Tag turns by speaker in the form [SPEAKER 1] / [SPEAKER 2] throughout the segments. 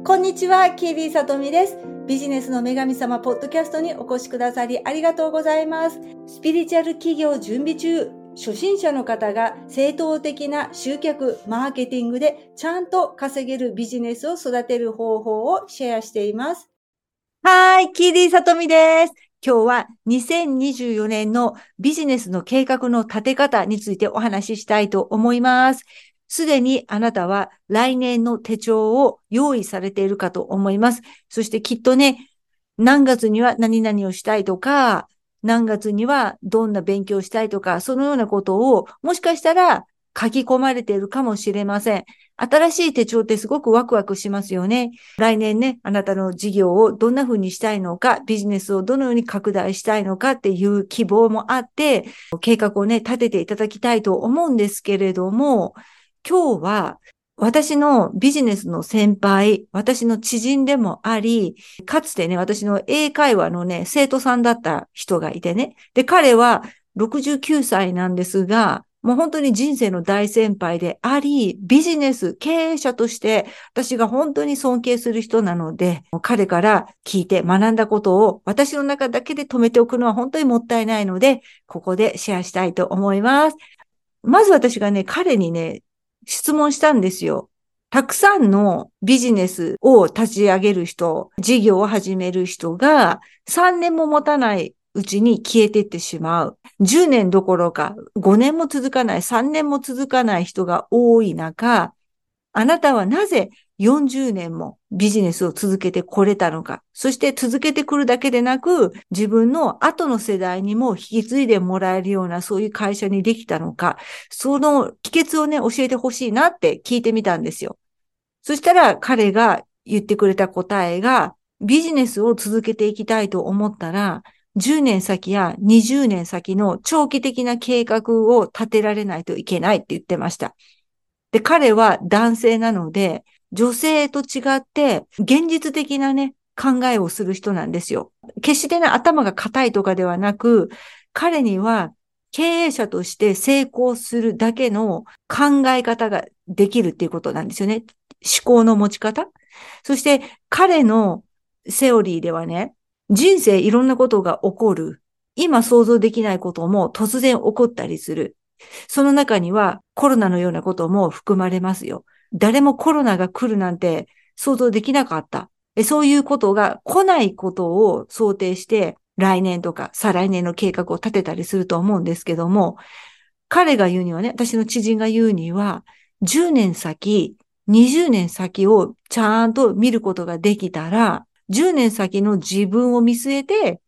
[SPEAKER 1] こんにちは、キービーさとみです。ビジネスの女神様ポッドキャストにお越しくださりありがとうございます。スピリチュアル企業準備中、初心者の方が正当的な集客、マーケティングでちゃんと稼げるビジネスを育てる方法をシェアしています。はい、キーディーさとみです。今日は2024年のビジネスの計画の立て方についてお話ししたいと思います。すでにあなたは来年の手帳を用意されているかと思います。そしてきっとね、何月には何々をしたいとか、何月にはどんな勉強したいとか、そのようなことをもしかしたら書き込まれているかもしれません。新しい手帳ってすごくワクワクしますよね。来年ね、あなたの事業をどんな風にしたいのか、ビジネスをどのように拡大したいのかっていう希望もあって、計画をね、立てていただきたいと思うんですけれども、今日は私のビジネスの先輩、私の知人でもあり、かつてね、私の英会話のね、生徒さんだった人がいてね。で、彼は69歳なんですが、もう本当に人生の大先輩であり、ビジネス、経営者として私が本当に尊敬する人なので、彼から聞いて学んだことを私の中だけで止めておくのは本当にもったいないので、ここでシェアしたいと思います。まず私がね、彼にね、質問したんですよ。たくさんのビジネスを立ち上げる人、事業を始める人が3年も持たないうちに消えていってしまう。10年どころか5年も続かない、3年も続かない人が多い中、あなたはなぜ40年もビジネスを続けてこれたのか。そして続けてくるだけでなく、自分の後の世代にも引き継いでもらえるようなそういう会社にできたのか。その秘訣をね、教えてほしいなって聞いてみたんですよ。そしたら彼が言ってくれた答えが、ビジネスを続けていきたいと思ったら、10年先や20年先の長期的な計画を立てられないといけないって言ってました。で、彼は男性なので、女性と違って現実的なね、考えをする人なんですよ。決してね、頭が硬いとかではなく、彼には経営者として成功するだけの考え方ができるっていうことなんですよね。思考の持ち方。そして彼のセオリーではね、人生いろんなことが起こる。今想像できないことも突然起こったりする。その中にはコロナのようなことも含まれますよ。誰もコロナが来るなんて想像できなかった。そういうことが来ないことを想定して来年とか再来年の計画を立てたりすると思うんですけども、彼が言うにはね、私の知人が言うには、10年先、20年先をちゃんと見ることができたら、10年先の自分を見据えて、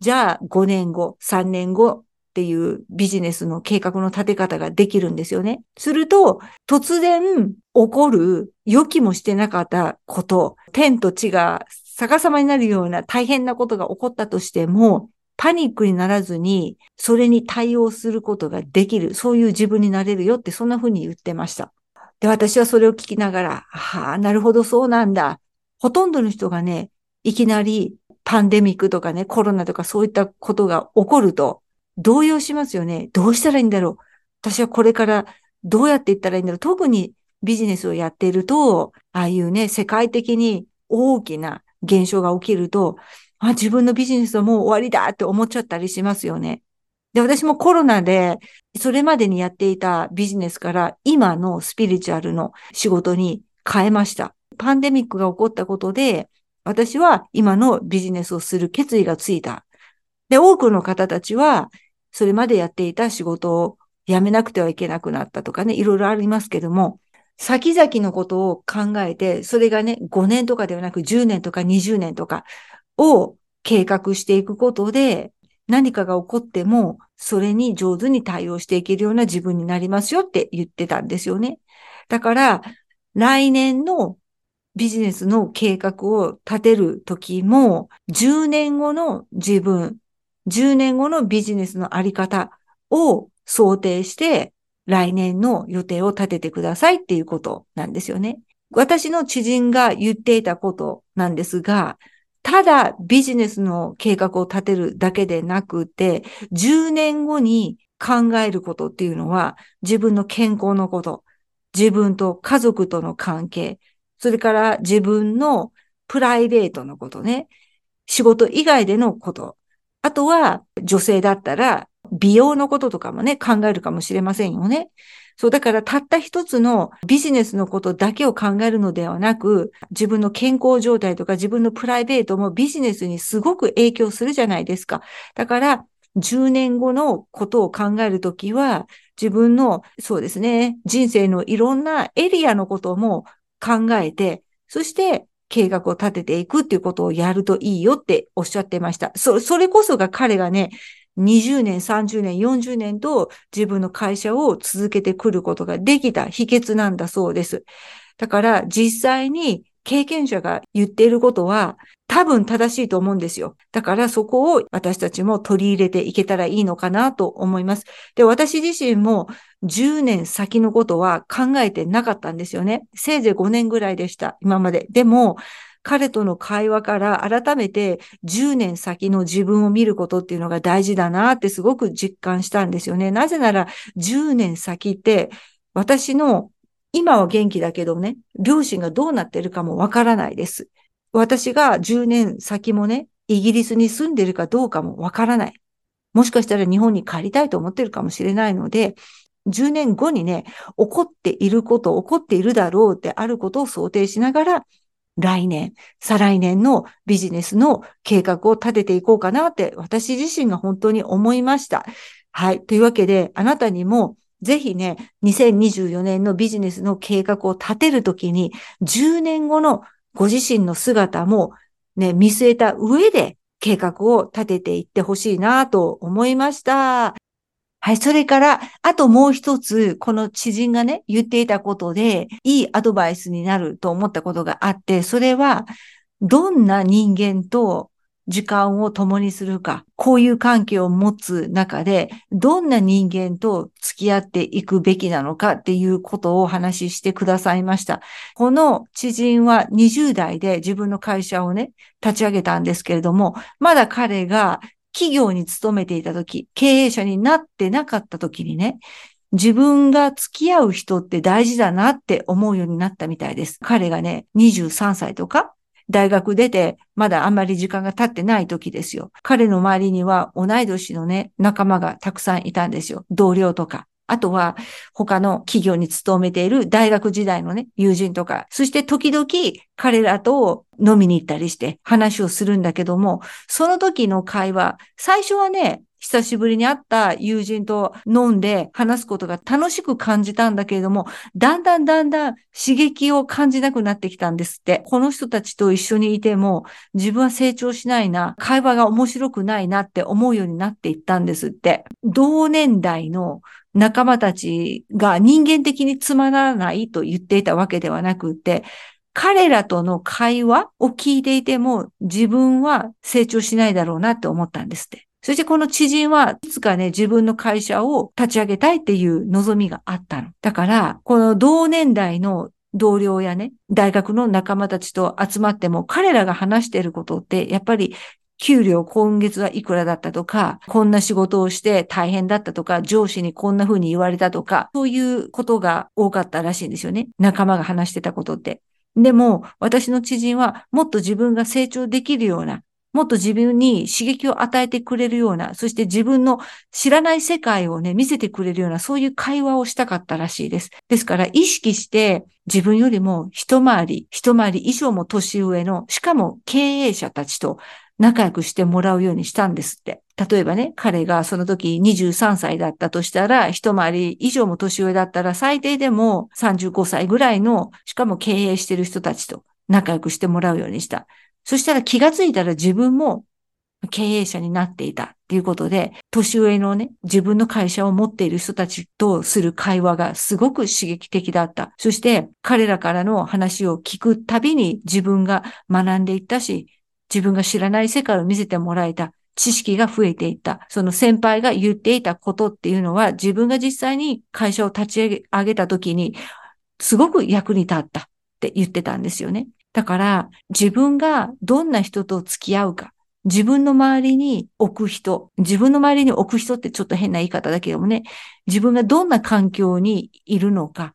[SPEAKER 1] じゃあ5年後、3年後っていうビジネスの計画の立て方ができるんですよね。すると、突然起こる予期もしてなかったこと、天と地が逆さまになるような大変なことが起こったとしても、パニックにならずに、それに対応することができる。そういう自分になれるよって、そんな風に言ってました。で、私はそれを聞きながら、はあ、なるほど、そうなんだ。ほとんどの人がね、いきなりパンデミックとかね、コロナとかそういったことが起こると、動揺しますよね。どうしたらいいんだろう。私はこれからどうやっていったらいいんだろう。特にビジネスをやっていると、ああいうね、世界的に大きな現象が起きると、あ、自分のビジネスはもう終わりだって思っちゃったりしますよね。で、私もコロナで、それまでにやっていたビジネスから今のスピリチュアルの仕事に変えました。パンデミックが起こったことで、私は今のビジネスをする決意がついた。で、多くの方たちは、それまでやっていた仕事を辞めなくてはいけなくなったとかね、いろいろありますけども、先々のことを考えて、それがね、5年とかではなく10年とか20年とかを計画していくことで、何かが起こっても、それに上手に対応していけるような自分になりますよって言ってたんですよね。だから、来年のビジネスの計画を立てるときも、10年後の自分、10年後のビジネスのあり方を想定して、来年の予定を立ててくださいっていうことなんですよね。私の知人が言っていたことなんですが、ただビジネスの計画を立てるだけでなくて、10年後に考えることっていうのは、自分の健康のこと、自分と家族との関係、それから自分のプライベートのことね。仕事以外でのこと。あとは女性だったら美容のこととかもね、考えるかもしれませんよね。そう、だからたった一つのビジネスのことだけを考えるのではなく、自分の健康状態とか自分のプライベートもビジネスにすごく影響するじゃないですか。だから、10年後のことを考えるときは、自分の、そうですね、人生のいろんなエリアのことも考えて、そして計画を立てていくっていうことをやるといいよっておっしゃってました。そ、それこそが彼がね、20年、30年、40年と自分の会社を続けてくることができた秘訣なんだそうです。だから実際に経験者が言っていることは多分正しいと思うんですよ。だからそこを私たちも取り入れていけたらいいのかなと思います。で、私自身も10年先のことは考えてなかったんですよね。せいぜい5年ぐらいでした、今まで。でも、彼との会話から改めて10年先の自分を見ることっていうのが大事だなってすごく実感したんですよね。なぜなら10年先って私の今は元気だけどね、両親がどうなってるかもわからないです。私が10年先もね、イギリスに住んでるかどうかもわからない。もしかしたら日本に帰りたいと思ってるかもしれないので、10年後にね、起こっていること、起こっているだろうってあることを想定しながら、来年、再来年のビジネスの計画を立てていこうかなって私自身が本当に思いました。はい。というわけで、あなたにもぜひね、2024年のビジネスの計画を立てるときに、10年後のご自身の姿もね、見据えた上で計画を立てていってほしいなと思いました。はい。それから、あともう一つ、この知人がね、言っていたことで、いいアドバイスになると思ったことがあって、それは、どんな人間と時間を共にするか、こういう関係を持つ中で、どんな人間と付き合っていくべきなのかっていうことをお話ししてくださいました。この知人は20代で自分の会社をね、立ち上げたんですけれども、まだ彼が企業に勤めていた時、経営者になってなかった時にね、自分が付き合う人って大事だなって思うようになったみたいです。彼がね、23歳とか大学出て、まだあんまり時間が経ってない時ですよ。彼の周りには同い年のね、仲間がたくさんいたんですよ。同僚とか。あとは他の企業に勤めている大学時代のね、友人とか、そして時々彼らと飲みに行ったりして話をするんだけども、その時の会話、最初はね、久しぶりに会った友人と飲んで話すことが楽しく感じたんだけれども、だんだんだんだん刺激を感じなくなってきたんですって。この人たちと一緒にいても自分は成長しないな、会話が面白くないなって思うようになっていったんですって。同年代の仲間たちが人間的につまらないと言っていたわけではなくて、彼らとの会話を聞いていても自分は成長しないだろうなって思ったんですって。そしてこの知人はいつかね、自分の会社を立ち上げたいっていう望みがあったの。だから、この同年代の同僚やね、大学の仲間たちと集まっても、彼らが話していることって、やっぱり給料今月はいくらだったとか、こんな仕事をして大変だったとか、上司にこんな風に言われたとか、そういうことが多かったらしいんですよね。仲間が話してたことって。でも、私の知人はもっと自分が成長できるような、もっと自分に刺激を与えてくれるような、そして自分の知らない世界をね、見せてくれるような、そういう会話をしたかったらしいです。ですから、意識して自分よりも一回り、一回り以上も年上の、しかも経営者たちと仲良くしてもらうようにしたんですって。例えばね、彼がその時23歳だったとしたら、一回り以上も年上だったら、最低でも35歳ぐらいの、しかも経営してる人たちと仲良くしてもらうようにした。そしたら気がついたら自分も経営者になっていたっていうことで、年上のね、自分の会社を持っている人たちとする会話がすごく刺激的だった。そして彼らからの話を聞くたびに自分が学んでいったし、自分が知らない世界を見せてもらえた。知識が増えていった。その先輩が言っていたことっていうのは自分が実際に会社を立ち上げた時にすごく役に立ったって言ってたんですよね。だから、自分がどんな人と付き合うか、自分の周りに置く人、自分の周りに置く人ってちょっと変な言い方だけどもね、自分がどんな環境にいるのか、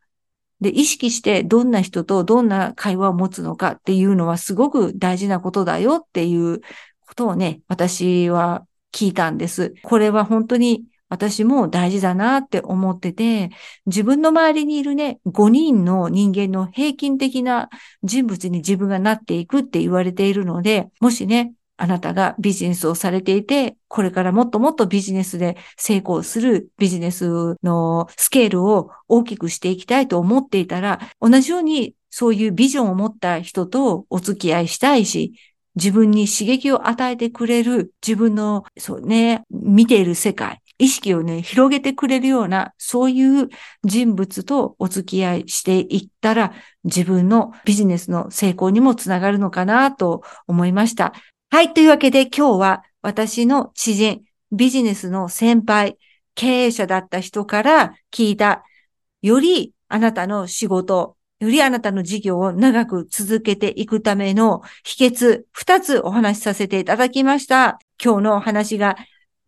[SPEAKER 1] で、意識してどんな人とどんな会話を持つのかっていうのはすごく大事なことだよっていうことをね、私は聞いたんです。これは本当に私も大事だなって思ってて、自分の周りにいるね、5人の人間の平均的な人物に自分がなっていくって言われているので、もしね、あなたがビジネスをされていて、これからもっともっとビジネスで成功するビジネスのスケールを大きくしていきたいと思っていたら、同じようにそういうビジョンを持った人とお付き合いしたいし、自分に刺激を与えてくれる自分の、そうね、見ている世界、意識をね、広げてくれるような、そういう人物とお付き合いしていったら、自分のビジネスの成功にもつながるのかなと思いました。はい。というわけで今日は私の知人、ビジネスの先輩、経営者だった人から聞いた、よりあなたの仕事、よりあなたの事業を長く続けていくための秘訣、二つお話しさせていただきました。今日のお話が、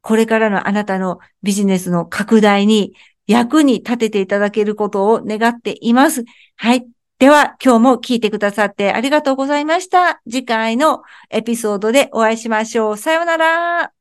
[SPEAKER 1] これからのあなたのビジネスの拡大に役に立てていただけることを願っています。はい。では、今日も聞いてくださってありがとうございました。次回のエピソードでお会いしましょう。さようなら。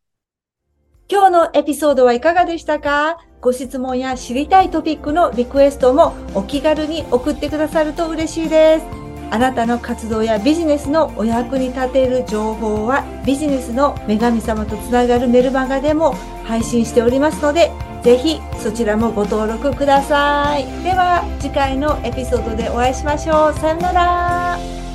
[SPEAKER 1] 今日のエピソードはいかがでしたか？ご質問や知りたいトピックのリクエストもお気軽に送ってくださると嬉しいです。あなたの活動やビジネスのお役に立てる情報はビジネスの女神様とつながるメルマガでも配信しておりますのでぜひそちらもご登録ください。では次回のエピソードでお会いしましょう。さよなら。